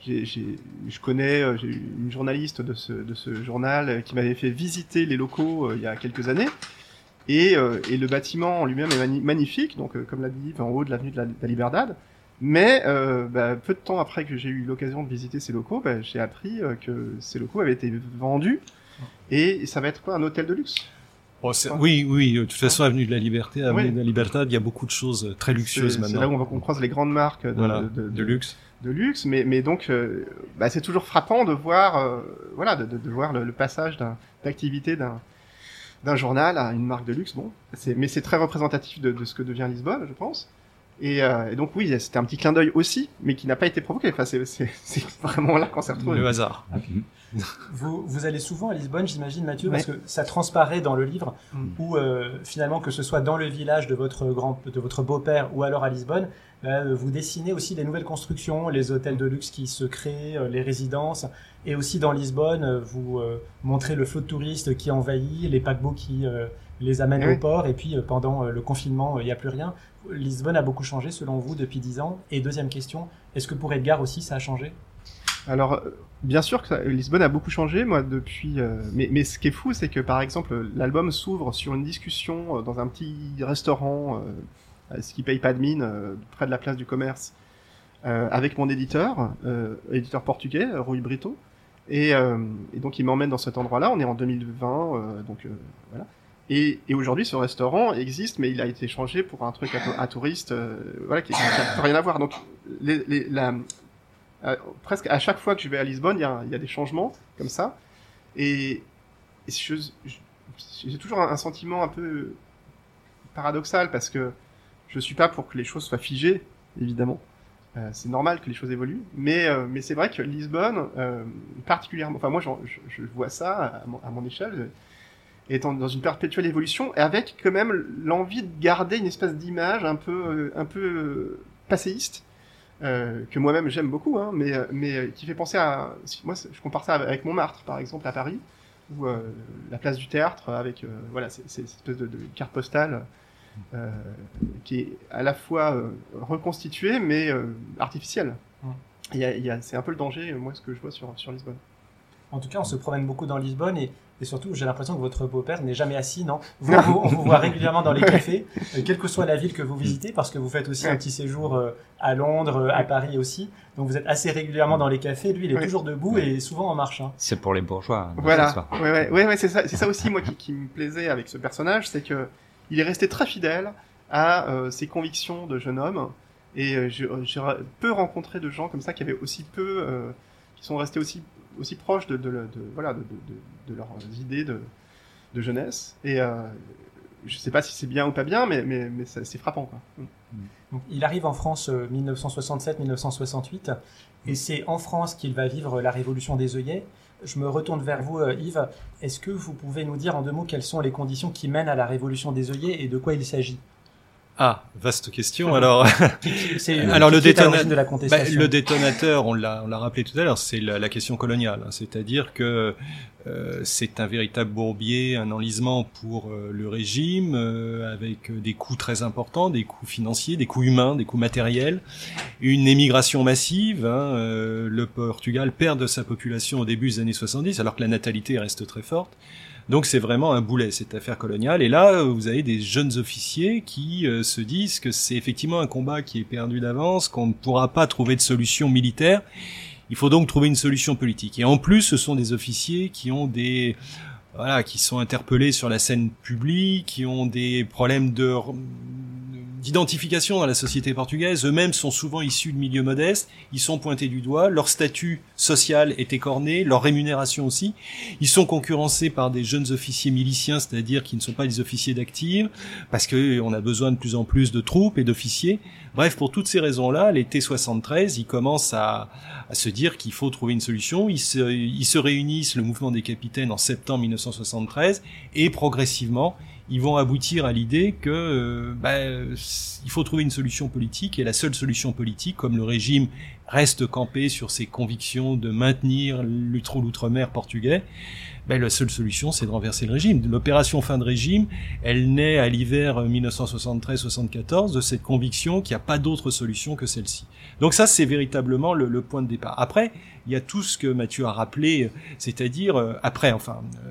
j'ai, j'ai, je connais, j'ai eu une journaliste de ce, de ce journal qui m'avait fait visiter les locaux euh, il y a quelques années. Et, euh, et le bâtiment en lui-même est mani- magnifique, donc euh, comme l'a dit, en haut de l'avenue de la, de la Liberdade. Mais euh, bah, peu de temps après que j'ai eu l'occasion de visiter ces locaux, bah, j'ai appris euh, que ces locaux avaient été vendus. Et ça va être quoi, un hôtel de luxe? C'est- oui, oui. De toute façon, avenue de la Liberté, avenue Oui. de la Liberté, il y a beaucoup de choses euh, très C'est luxueuses c'est maintenant. là où on, va- on croise les grandes marques de, voilà, de, de- de luxe. de luxe, mais, mais donc euh, bah, c'est toujours frappant de voir, voilà, de, voir le, le passage d'activité d'un d'un journal à une marque de luxe. Bon, c'est mais c'est très représentatif de, de ce que devient Lisbonne, je pense. Et, euh, et donc oui, c'était un petit clin d'œil aussi, mais qui n'a pas été provoqué. Enfin, c'est c'est- c'est vraiment là qu'on s'est retrouvé. Le hasard. Vous, vous allez souvent à Lisbonne, j'imagine, Mathieu, Ouais. parce que ça transparaît dans le livre, Mm. où euh, finalement, que ce soit dans le village de votre grand, de votre beau-père ou alors à Lisbonne, bah, euh, vous dessinez aussi les nouvelles constructions, les hôtels de luxe qui se créent, euh, les résidences, et aussi dans Lisbonne, vous euh, montrez le flot de touristes qui envahit, les paquebots qui euh, les amènent Eh au port, et puis euh, pendant euh, le confinement, euh, il n'y a plus rien. Lisbonne a beaucoup changé selon vous depuis dix ans. Et deuxième question, est-ce que pour Edgar aussi ça a changé? Alors, euh, bien sûr que ça- Lisbonne a beaucoup changé, moi, depuis. euh, mais, mais ce qui est fou, c'est que par exemple, l'album s'ouvre sur une discussion euh, dans un petit restaurant, euh, ce qui paye pas de mine, euh, près de la place du commerce, euh, avec mon éditeur, euh, éditeur portugais, euh, Rui Brito. Et, euh, et donc, il m'emmène dans cet endroit-là. On est en 2020, euh, donc euh, voilà. Et, aujourd'hui, ce restaurant existe, mais il a été changé pour un truc à, à touristes, euh, voilà, qui n'a rien à voir. Donc, euh, presque à chaque fois que je vais à Lisbonne, il y a, des changements comme ça. Et, j'ai toujours un, sentiment un peu paradoxal parce que je suis pas pour que les choses soient figées, évidemment. Euh, c'est normal que les choses évoluent, mais c'est vrai que Lisbonne, particulièrement, enfin moi je, vois ça à mon échelle, étant dans une perpétuelle évolution, et avec quand même l'envie de garder une espèce d'image un peu euh, un peu euh, passéiste euh, que moi-même j'aime beaucoup, hein, mais, mais qui fait penser à... Moi, je compare ça avec Montmartre, par exemple, à Paris, ou euh, la place du théâtre, avec... euh, voilà, cette espèce de, de carte postale qui est à la fois reconstituée, mais artificielle. Mm. c'est un peu le danger, moi, ce que je vois sur, sur Lisbonne. En tout cas, on se promène beaucoup dans Lisbonne et, et surtout, j'ai l'impression que votre beau-père n'est jamais assis, non? Vous, vous- On vous voit [laughs] régulièrement dans les cafés, euh, quelle que soit la ville que vous visitez, parce que vous faites aussi un petit séjour euh, à Londres, euh, à Paris aussi. Donc vous êtes assez régulièrement dans les cafés. Lui, il est Oui. toujours debout et souvent en marche. hein. C'est pour les bourgeois. de Voilà. Ouais, ouais, c'est ça, c'est ça aussi moi qui, qui me plaisait avec ce personnage, c'est que il est resté très fidèle à euh, ses convictions de jeune homme. Et euh, j'ai peu rencontré de gens comme ça qui avaient aussi peu, euh, qui sont restés aussi aussi proches de, de, le- de- voilà de, leurs idées de, jeunesse. Et euh, je sais pas si c'est bien ou pas bien, mais mais, c'est frappant quoi. Donc, il arrive en France euh, 1967-1968 et c'est en France qu'il va vivre la révolution des œillets. Je me retourne vers vous, euh, Yves. Est-ce que vous pouvez nous dire en deux mots quelles sont les conditions qui mènent à la révolution des œillets et de quoi il s'agit? Ah, vaste question. Alors, [laughs] C'est Alors, le détona- de la Bah, le détonateur, on l'a, on l'a rappelé tout à l'heure, c'est la, la question coloniale. hein. C'est-à-dire que euh, c'est un véritable bourbier, un enlisement pour euh, le régime, euh, avec des coûts très importants, des coûts financiers, des coûts humains, des coûts matériels, une émigration massive. hein, le Portugal perd de sa population au début des années 70, alors que la natalité reste très forte. Donc c'est vraiment un boulet cette affaire coloniale. Et là, vous avez des jeunes officiers qui euh, se disent que c'est effectivement un combat qui est perdu d'avance, qu'on ne pourra pas trouver de solution militaire. Il faut donc trouver une solution politique. Et en plus, ce sont des officiers qui ont des qui sont interpellés sur la scène publique, qui ont des problèmes de d'identification dans la société portugaise. Eux-mêmes sont souvent issus de milieux modestes. Ils sont pointés du doigt. Leur statut social est écorné, leur rémunération aussi. Ils sont concurrencés par des jeunes officiers miliciens, c'est-à-dire qui ne sont pas des officiers d'active, parce que euh, on a besoin de plus en plus de troupes et d'officiers. Bref, pour toutes ces raisons-là, les T73, ils commencent à, à se dire qu'il faut trouver une solution. Ils se, ils se réunissent, le mouvement des capitaines, en septembre 1973, et progressivement, ils vont aboutir à l'idée que euh, bah, il faut trouver une solution politique, et la seule solution politique, comme le régime reste campé sur ses convictions de maintenir l'outre- l'outre-mer portugais, ben, la seule solution, c'est de renverser le régime. L'opération fin de régime, elle naît à l'hiver 1973-74 de cette conviction qu'il n'y a pas d'autre solution que celle-ci. Donc ça, c'est véritablement le, point de départ. Après, il y a tout ce que Mathieu a rappelé, c'est-à-dire euh, après, enfin, euh,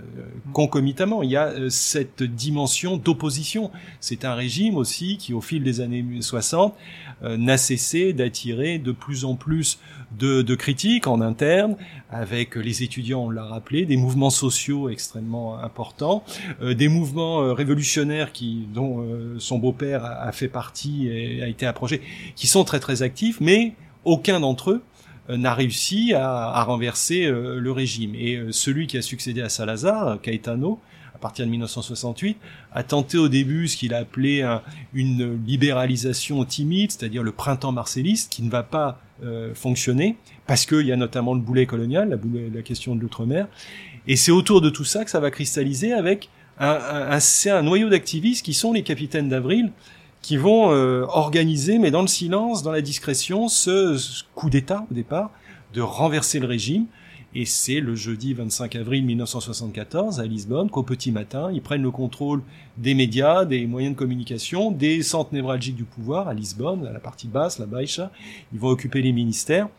concomitamment, il y a euh, cette dimension d'opposition. C'est un régime aussi qui, au fil des années 60, euh, n'a cessé d'attirer de plus en plus de, critiques en interne, avec les étudiants, on l'a rappelé, des mouvements sociaux extrêmement importants, euh, des mouvements euh, révolutionnaires qui, dont euh, son beau-père a, fait partie et a été approché, qui sont très très actifs, mais aucun d'entre eux euh, n'a réussi à, à renverser euh, le régime. Et euh, celui qui a succédé à Salazar, Caetano, à partir de 1968, a tenté au début ce qu'il a appelé un- une libéralisation timide, c'est-à-dire le printemps marcelliste, qui ne va pas euh, fonctionner, parce qu'il y a notamment le boulet colonial, la, boulet- la question de l'outre-mer. Et c'est autour de tout ça que ça va cristalliser avec un, un, un noyau d'activistes qui sont les capitaines d'avril, qui vont euh, organiser, mais dans le silence, dans la discrétion, ce, coup d'État au départ, de renverser le régime. Et c'est le jeudi 25 avril 1974 à Lisbonne qu'au petit matin, ils prennent le contrôle des médias, des moyens de communication, des centres névralgiques du pouvoir à Lisbonne, à la partie basse, la Baixa. Ils vont occuper les ministères.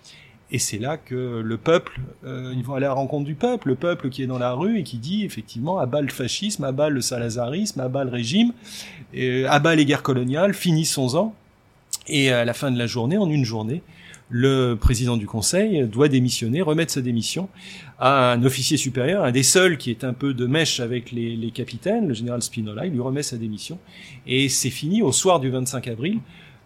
Et c'est là que le peuple, euh, ils vont aller à la rencontre du peuple, le peuple qui est dans la rue et qui dit effectivement à bas le fascisme, à bas le salazarisme, à bas le régime, à bas les guerres coloniales, finissons-en. Et à la fin de la journée, en une journée, le président du conseil doit démissionner, remettre sa démission à un officier supérieur, un des seuls qui est un peu de mèche avec les, les capitaines, le général Spinola, il lui remet sa démission. Et c'est fini, au soir du 25 avril,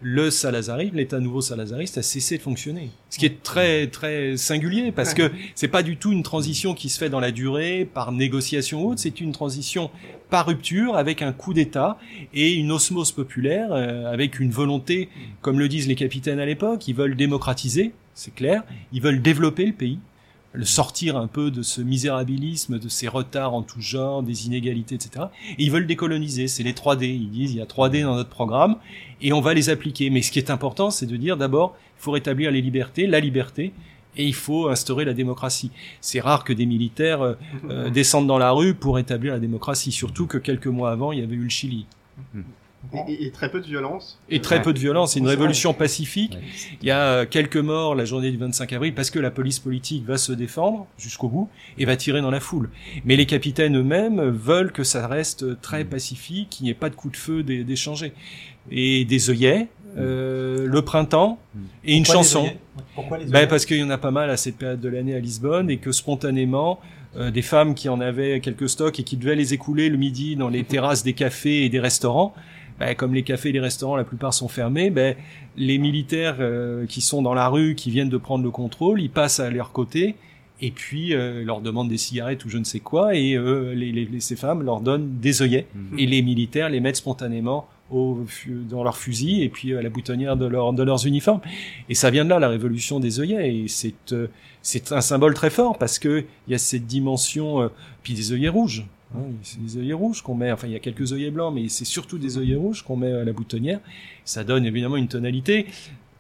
le salazarisme, l'État nouveau salazariste a cessé de fonctionner. Ce qui est très très singulier parce que c'est pas du tout une transition qui se fait dans la durée par négociation haute, c'est une transition par rupture avec un coup d'État et une osmose populaire euh, avec une volonté, comme le disent les capitaines à l'époque, ils veulent démocratiser, c'est clair, ils veulent développer le pays, le sortir un peu de ce misérabilisme, de ces retards en tout genre, des inégalités, etc. Et ils veulent décoloniser, c'est les 3D. Ils disent il y a 3D dans notre programme et on va les appliquer. Mais ce qui est important, c'est de dire d'abord, il faut rétablir les libertés, la liberté, et il faut instaurer la démocratie. C'est rare que des militaires euh, euh, [laughs] descendent dans la rue pour établir la démocratie, surtout que quelques mois avant, il y avait eu le Chili. Et, et très peu de violence. Et très Ouais. peu de violence. C'est une révolution pacifique. Ouais. Il y a euh, quelques morts la journée du 25 avril parce que la police politique va se défendre jusqu'au bout et va tirer dans la foule. Mais les capitaines eux-mêmes veulent que ça reste très pacifique, qu'il n'y ait pas de coups de feu d'é- d'échanger. Et des œillets, euh, le printemps et une Pourquoi les chanson. œillets Pourquoi les Ben, parce qu'il y en a pas mal à cette période de l'année à Lisbonne et que spontanément, euh, des femmes qui en avaient quelques stocks et qui devaient les écouler le midi dans les [laughs] terrasses des cafés et des restaurants, ben, comme les cafés et les restaurants la plupart sont fermés, ben, les militaires euh, qui sont dans la rue, qui viennent de prendre le contrôle, ils passent à leur côté et puis euh, leur demandent des cigarettes ou je ne sais quoi et euh, les, les- les- ces femmes leur donnent des œillets Mhm. et les militaires les mettent spontanément au, dans leurs fusils et puis à la boutonnière de, leur, de leurs uniformes. Et ça vient de là, la révolution des œillets. Et c'est euh, c'est un symbole très fort parce que il y a cette dimension, euh, puis des œillets rouges. Hein, c'est des œillets rouges qu'on met. Enfin, il y a quelques œillets blancs, mais c'est surtout des œillets rouges qu'on met à la boutonnière. Ça donne évidemment une tonalité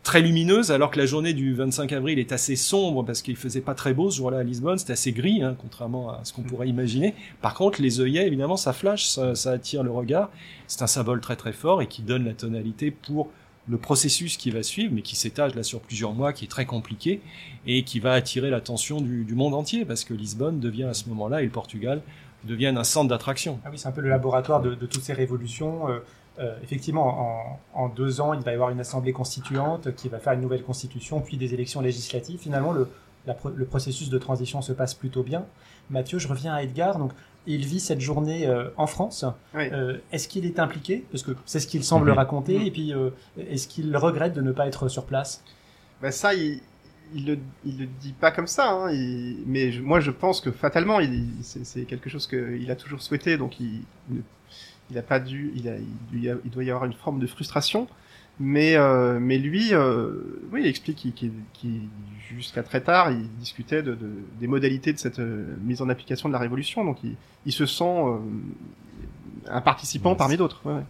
très lumineuse, alors que la journée du 25 avril est assez sombre parce qu'il faisait pas très beau ce jour-là à Lisbonne. C'était assez gris, hein, contrairement à ce qu'on pourrait imaginer. Par contre, les œillets, évidemment, ça flash, ça, attire le regard. C'est un symbole très très fort et qui donne la tonalité pour le processus qui va suivre, mais qui s'étage là sur plusieurs mois, qui est très compliqué et qui va attirer l'attention du, du monde entier parce que Lisbonne devient à ce moment-là et le Portugal deviennent un centre d'attraction. Ah oui, c'est un peu le laboratoire de, de toutes ces révolutions. Euh, euh, effectivement, en, en deux ans, il va y avoir une assemblée constituante qui va faire une nouvelle constitution, puis des élections législatives. Finalement, le, la pro- le processus de transition se passe plutôt bien. Mathieu, je reviens à Edgar. Donc, il vit cette journée euh, en France. Oui. Euh, est-ce qu'il est impliqué? Parce que c'est ce qu'il semble Mhm. raconter. Mhm. Et puis, euh, est-ce qu'il regrette de ne pas être sur place? Ben ça, il, il le, il le dit pas comme ça, hein, il- mais je- moi je pense que fatalement, il, c'est, quelque chose qu'il a toujours souhaité, donc il, il, il a pas dû, il, a, il, doit- y avoir une forme de frustration, mais, euh, mais lui, euh, oui, il explique qu'il, qu'il- qu'il- jusqu'à très tard, il discutait de, de- des modalités de cette euh, mise en application de la révolution, donc il, il se sent euh, un participant parmi d'autres. ouais, ouais.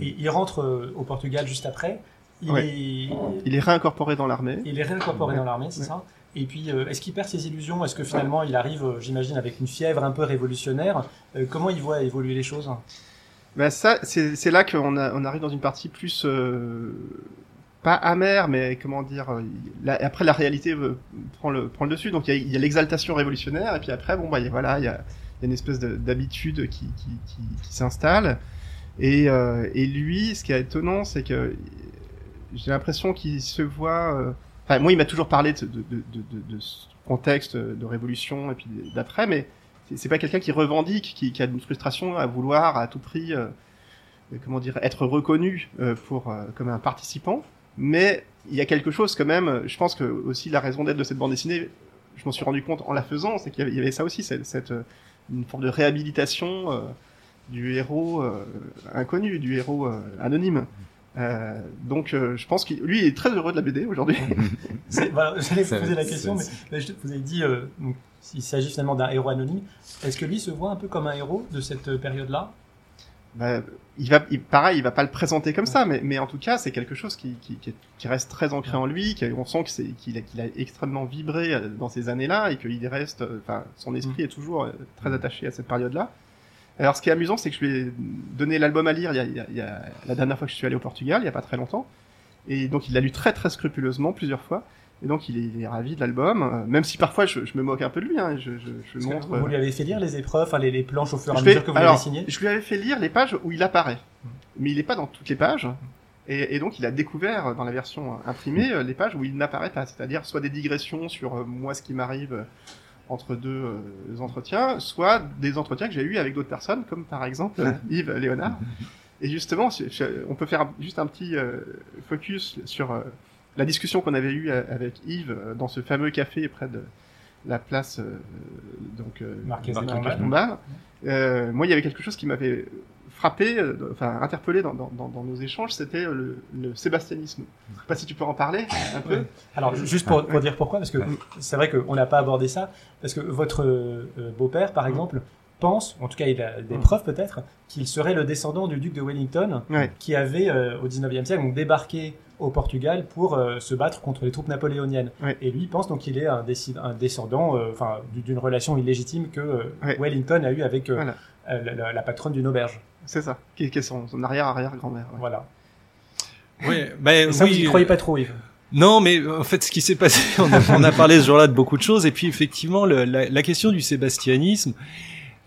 Et il rentre euh, au Portugal juste après. Il, Ouais. est, Il est réincorporé dans l'armée. il est réincorporé Ouais. dans l'armée, c'est Ouais. ça Et puis, euh, est-ce qu'il perd ses illusions? Est-ce que finalement, il arrive, euh, j'imagine, avec une fièvre un peu révolutionnaire? Euh, Comment il voit évoluer les choses? Ben ça, c'est là qu'on on arrive dans une partie plus euh, pas amère, mais comment dire. la- après, la réalité prend le prend le dessus. Donc il y a- l'exaltation révolutionnaire, et puis après, bon bah il y a- voilà, il y a, il y a une espèce de- d'habitude qui qui, qui, qui s'installe. Et euh, et lui, ce qui est étonnant, c'est que j'ai l'impression qu'il se voit. euh, Enfin, moi, il m'a toujours parlé de, de, de, de, ce contexte de révolution et puis d'après, mais c'est- pas quelqu'un qui revendique, qui, qui a une frustration à vouloir à tout prix, euh, comment dire, être reconnu euh, pour euh, comme un participant. Mais il y a quelque chose quand même. Je pense que aussi la raison d'être de cette bande dessinée, je m'en suis rendu compte en la faisant, c'est qu'il y avait- ça aussi, cette, cette, euh, une forme de réhabilitation euh, du héros inconnu, du héros anonyme. Euh, donc, euh, je pense qu'il lui il est très heureux de la BD aujourd'hui. [laughs] C'est- voilà, J'allais vous poser la question, mais là, je- vous avez dit, euh, donc, il s'agit finalement d'un héros anonyme. Est-ce que lui se voit un peu comme un héros de cette euh, période-là? Bah, il va, il, pareil, il va pas le présenter comme ça, mais, mais en tout cas, c'est quelque chose qui, qui, qui, est- qui reste très ancré en lui, qui, on sent que c'est, qu'il a, qu'il a extrêmement vibré euh, dans ces années-là, et qu'il reste, enfin, son esprit est toujours très attaché à cette période-là. Alors, ce qui est amusant, c'est que je lui ai donné l'album à lire il y, a, il y a- la dernière fois que je suis allé au Portugal, il y a pas très longtemps, et donc il l'a lu très très scrupuleusement plusieurs fois. Et donc il est, il est ravi de l'album, euh, même si parfois je, je me moque un peu de lui, hein, je, je, je montre. Vous lui avez fait lire les épreuves, enfin, les, les planches au fur et à mesure que vous alors, l'avez signé? Je lui avais fait lire les pages où il apparaît, mais il n'est pas dans toutes les pages. Et, et donc il a découvert dans la version imprimée euh, les pages où il n'apparaît pas, c'est-à-dire soit des digressions sur euh, moi ce qui m'arrive euh, entre deux euh, entretiens, soit des entretiens que j'ai eus avec d'autres personnes, comme par exemple euh, Yves Léonard. Et justement, je- je- on peut faire juste un petit euh, focus sur euh, la discussion qu'on avait eue avec Yves euh, dans ce fameux café près de la place euh, donc euh, Marquez. Euh, moi, il y avait quelque chose qui m'avait frappé, euh, enfin interpellé dans, dans, dans, dans nos échanges, c'était le, le sébastianisme. Je sais pas si tu peux en parler un peu. Alors, ju- juste pour, pour dire pourquoi, parce que c'est vrai qu'on n'a pas abordé ça, parce que votre euh, beau-père, par exemple, pense, en tout cas il a des preuves peut-être, qu'il serait le descendant du duc de Wellington, Ouais. qui avait euh, au 19e siècle donc, débarqué au Portugal pour euh, se battre contre les troupes napoléoniennes. Ouais. Et lui pense donc qu'il est un, descendant euh, enfin, d'une relation illégitime que euh, Ouais. Wellington a eue avec euh, Voilà. euh, la, la- la patronne d'une auberge. C'est ça, qui est, qui est son, son arrière-arrière-grand-mère. ouais. Voilà. Ouais, [laughs] ben Et ça, vous y oui. croyez pas trop, Yves Non, mais en fait, ce qui s'est passé, [laughs] on a, on a parlé ce jour-là de beaucoup de choses, et puis effectivement, le- la, la question du sébastianisme,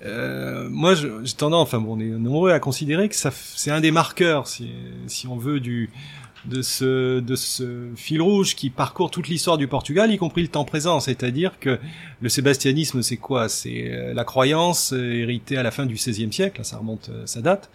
euh, moi, je- j'ai tendance, enfin, bon, on est nombreux à considérer que ça, c'est un des marqueurs, si, si on veut, du de ce de ce fil rouge qui parcourt toute l'histoire du Portugal, y compris le temps présent. C'est-à-dire que le sébastianisme, c'est quoi? C'est euh, la croyance euh, héritée à la fin du XVIe siècle, là, ça remonte, euh, ça date,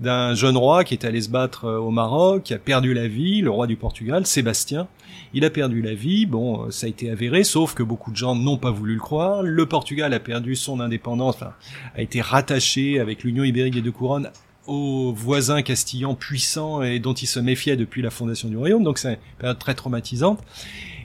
d'un jeune roi qui est allé se battre au Maroc, qui a perdu la vie, le roi du Portugal, Sébastien. Il a perdu la vie, bon, ça a été avéré, sauf que beaucoup de gens n'ont pas voulu le croire. Le Portugal a perdu son indépendance, a été rattaché avec l'Union ibérique des deux couronnes aux voisins castillans puissants et dont il se méfiait depuis la fondation du royaume, donc c'est une période très traumatisante.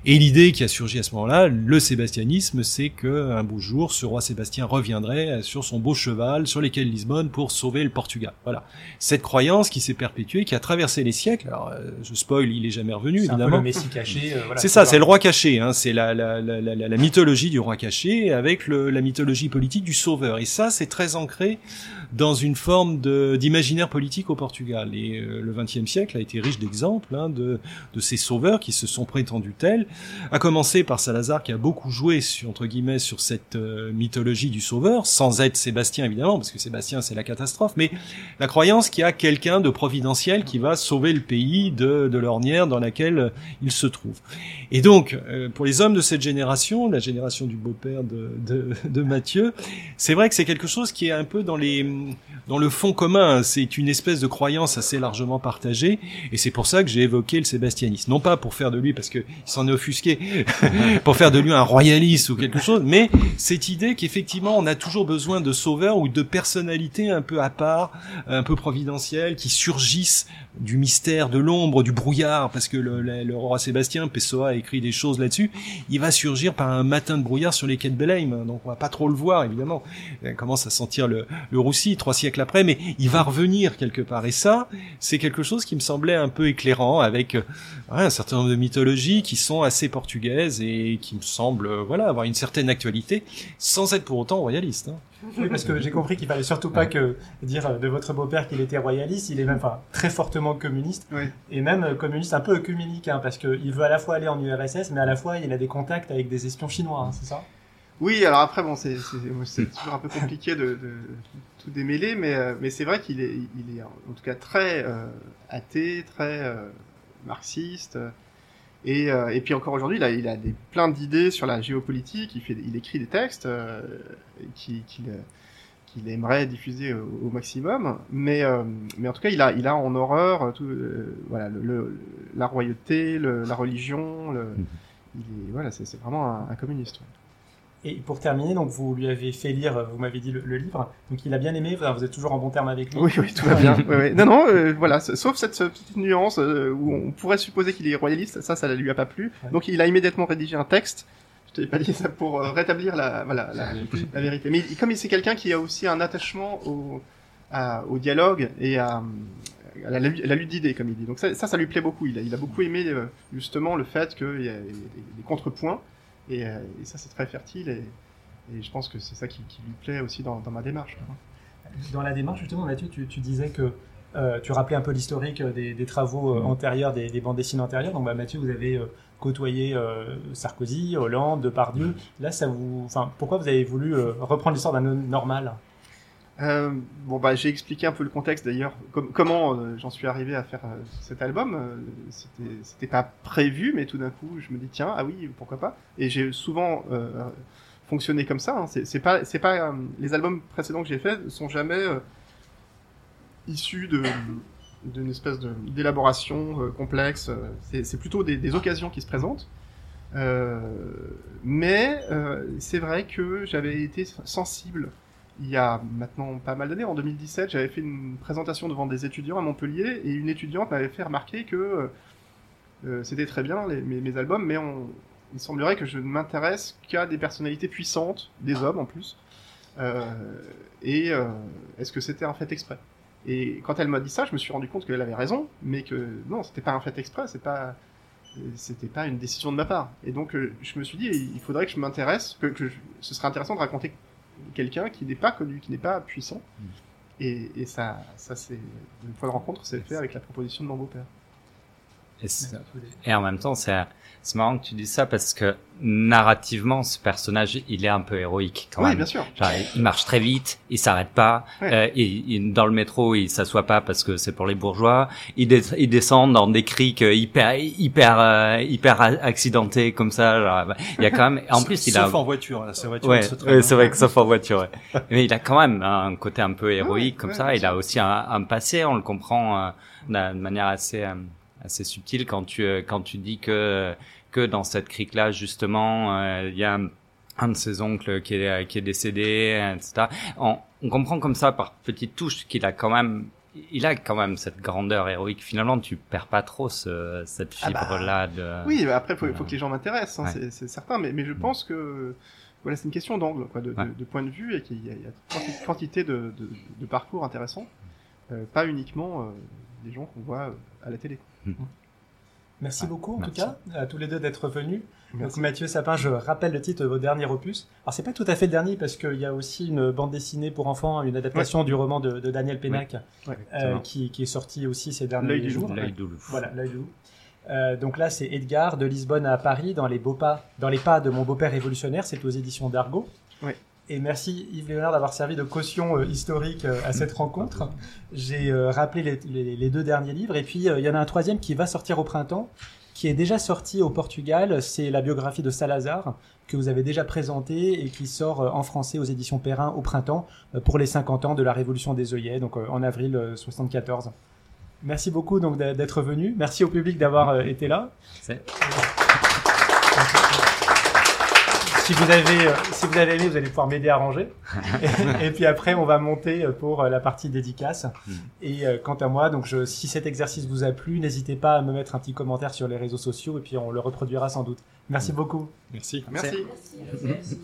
Et l'idée qui a surgi à ce moment-là, le sébastianisme, c'est que un beau jour, ce roi Sébastien reviendrait sur son beau cheval sur lesquels Lisbonne pour sauver le Portugal. Voilà. Cette croyance qui s'est perpétuée, qui a traversé les siècles. Alors, euh, je spoil, il est jamais revenu, C'est un peu évidemment. le Messie caché. euh, voilà, C'est ça, c'est le roi caché. Hein, c'est la, la, la, la, la mythologie du roi caché avec le, la mythologie politique du sauveur. Et ça, c'est très ancré dans une forme d'imaginaire politique au Portugal. Et euh, le XXe siècle a été riche d'exemples hein, de, de ces sauveurs qui se sont prétendus tels. À commencer par Salazar qui a beaucoup joué sur, entre guillemets sur cette euh, mythologie du sauveur, sans être Sébastien évidemment, parce que Sébastien c'est la catastrophe, mais la croyance qu'il y a quelqu'un de providentiel qui va sauver le pays de, de l'ornière dans laquelle euh, il se trouve. Et donc, euh, pour les hommes de cette génération, la génération du beau-père de, de, de Mathieu, c'est vrai que c'est quelque chose qui est un peu dans les dans le fond commun. C'est une espèce de croyance assez largement partagée, et c'est pour ça que j'ai évoqué le sébastianisme. Non pas pour faire de lui, parce que il s'en est [laughs] pour faire de lui un royaliste ou quelque chose, mais cette idée qu'effectivement on a toujours besoin de sauveurs ou de personnalités un peu à part, un peu providentielles, qui surgissent du mystère, de l'ombre, du brouillard, parce que le, le- roi Sébastien, Pessoa a écrit des choses là-dessus, il va surgir par un matin de brouillard sur les quais de Belém, donc on va pas trop le voir évidemment, il commence à sentir le, le roussi trois siècles après, mais il va revenir quelque part, et ça, c'est quelque chose qui me semblait un peu éclairant, avec euh, un certain nombre de mythologies qui sont assez portugaises et qui me semblent euh, voilà avoir une certaine actualité, sans être pour autant royaliste. Hein. Oui, parce que j'ai compris qu'il fallait surtout pas que dire euh, de votre beau-père qu'il était royaliste, il est même enfin, très fortement communiste, Oui. et même euh, communiste un peu œcuménique, hein, parce qu'il veut à la fois aller en URSS, mais à la fois il a des contacts avec des espions chinois, hein, c'est ça? Oui, alors après, bon, c'est toujours un peu compliqué de, de tout démêler, mais, mais c'est vrai qu'il est, il est en tout cas très euh, athée, très euh, marxiste. Euh, Et, euh, et puis encore aujourd'hui, il a, il a des, plein d'idées sur la géopolitique, il, fait, il écrit des textes euh, qu'il euh, qu'il aimerait diffuser au, au maximum, mais, euh, mais en tout cas, il a, il a en horreur tout, voilà, le, le- la royauté, le- la religion, le, il est, voilà, c'est c'est vraiment un, un communiste. ouais. Et pour terminer, donc vous lui avez fait lire, euh, vous m'avez dit le, le livre, donc il a bien aimé, vous êtes toujours en bon terme avec lui. Oui, oui, tout va bien. Oui, oui. Non, non, euh, voilà, sauf cette, cette petite nuance euh, où on pourrait supposer qu'il est royaliste, ça, ça ne lui a pas plu. Ouais. Donc il a immédiatement rédigé un texte. Je t'avais pas dit ça pour euh, rétablir la, voilà, la, la vérité. Mais comme il c'est quelqu'un qui a aussi un attachement au, à- au dialogue et à, à la, la lutte d'idées, comme il dit. Donc ça, ça, ça lui plaît beaucoup. Il a, il a beaucoup aimé euh, justement le fait qu'il y a des, des contrepoints et, euh, et ça c'est très fertile et, et je pense que c'est ça qui, qui lui plaît aussi dans, dans ma démarche. Dans la démarche, justement, Mathieu, tu, tu disais que euh, tu rappelais un peu l'historique euh, des, des travaux euh, antérieurs, des, des bandes dessinées antérieures. Donc, bah, Mathieu, vous avez euh, côtoyé Sarkozy, Hollande, Depardieu. Là, ça vous, enfin, pourquoi vous avez voulu reprendre l'histoire d'un homme normal? Euh, bon bah j'ai expliqué un peu le contexte d'ailleurs, com- comment euh, j'en suis arrivé à faire euh, cet album. Euh, c'était pas prévu, mais tout d'un coup je me dis tiens ah oui pourquoi pas. Et j'ai souvent fonctionné comme ça. Hein. C'est pas c'est pas les albums précédents que j'ai faits sont jamais issus de d'une espèce d'élaboration complexe. C'est plutôt des, des occasions qui se présentent. Mais c'est vrai que j'avais été sensible il y a maintenant pas mal d'années, en 2017, j'avais fait une présentation devant des étudiants à Montpellier et une étudiante m'avait fait remarquer que euh, euh, c'était très bien mes, albums, mais on, il semblerait que je ne m'intéresse qu'à des personnalités puissantes, des hommes en plus. Euh, et est-ce que c'était un fait exprès? Et quand elle m'a dit ça, je me suis rendu compte qu'elle avait raison, mais que non, c'était pas un fait exprès, c'est pas c'était pas une décision de ma part. Et donc je me suis dit, il faudrait que je m'intéresse, que, ce serait intéressant de raconter quelqu'un qui n'est pas connu, qui n'est pas puissant. Et, et ça, ça c'est une fois de rencontre, c'est fait avec la proposition de mon beau-père. Et, c'est- et en même temps, c'est c'est marrant que tu dis ça parce que narrativement, ce personnage, il est un peu héroïque quand oui, même. bien sûr. Genre, il marche très vite, il s'arrête pas. Ouais. euh, il, il- dans le métro, il s'assoit pas parce que c'est pour les bourgeois. Il, des- il descend dans des criques hyper hyper euh, hyper accidentés comme ça. Genre, bah, il y a quand même. En [laughs] plus, il Sauf a. en voiture, là, sa voiture, Ouais, ouais, hein. c'est vrai que sauf en voiture. Ouais. [laughs] Mais il a quand même un côté un peu héroïque comme ça. Il a aussi un, un passé. On le comprend euh, de manière assez euh, assez subtile quand tu euh, quand tu dis que que dans cette crique là justement euh, il y a un, de ses oncles qui est qui est décédé etc. On, on comprend comme ça par petites touches qu'il a quand même il a quand même cette grandeur héroïque. Finalement, tu perds pas trop ce, cette Ah bah, fibre là de. Oui, bah après, faut, Voilà. faut que les gens m'intéressent, hein, Ouais. c'est- certain, mais, mais je pense que voilà, c'est une question d'angle, quoi, de, de- Ouais. de point de vue, et qu'il y a, il y a quanti- quantité de, de, de parcours intéressants, euh, pas uniquement euh, des gens qu'on voit euh, à la télé. Merci Ouais, beaucoup en merci. tout cas à tous les deux d'être venus. Donc Merci. Mathieu Sapin, je rappelle le titre de votre dernier opus. Alors c'est pas tout à fait le dernier parce qu'il y a aussi une bande dessinée pour enfants, une adaptation du roman de, de Daniel Pénac Ouais, euh, qui, qui est sorti aussi ces derniers L'œil du jours. loup. L'œil du loup. Voilà, l'œil du loup. Euh, donc là, c'est Edgar de Lisbonne à Paris dans les beaux pas, dans les pas de mon beau-père révolutionnaire. C'est aux éditions d'Argo. Et merci Yves Léonard d'avoir servi de caution euh, historique euh, à cette rencontre. J'ai euh, rappelé les, les- les deux derniers livres et puis il y en a un troisième qui va sortir au printemps, qui est déjà sorti au Portugal. C'est la biographie de Salazar que vous avez déjà présenté et qui sort en français aux éditions Perrin au printemps pour les 50 ans de la Révolution des œillets, donc en avril euh, 74. Merci beaucoup donc d'être venu. Merci au public d'avoir été là. Si vous avez, euh, si vous avez aimé, vous allez pouvoir m'aider à ranger. et, [laughs] et puis après, on va monter euh, pour euh, la partie dédicace. Mm. Et quant à moi, donc je, si cet exercice vous a plu, n'hésitez pas à me mettre un petit commentaire sur les réseaux sociaux et puis on le reproduira sans doute. Merci beaucoup. Merci. Merci. c'est-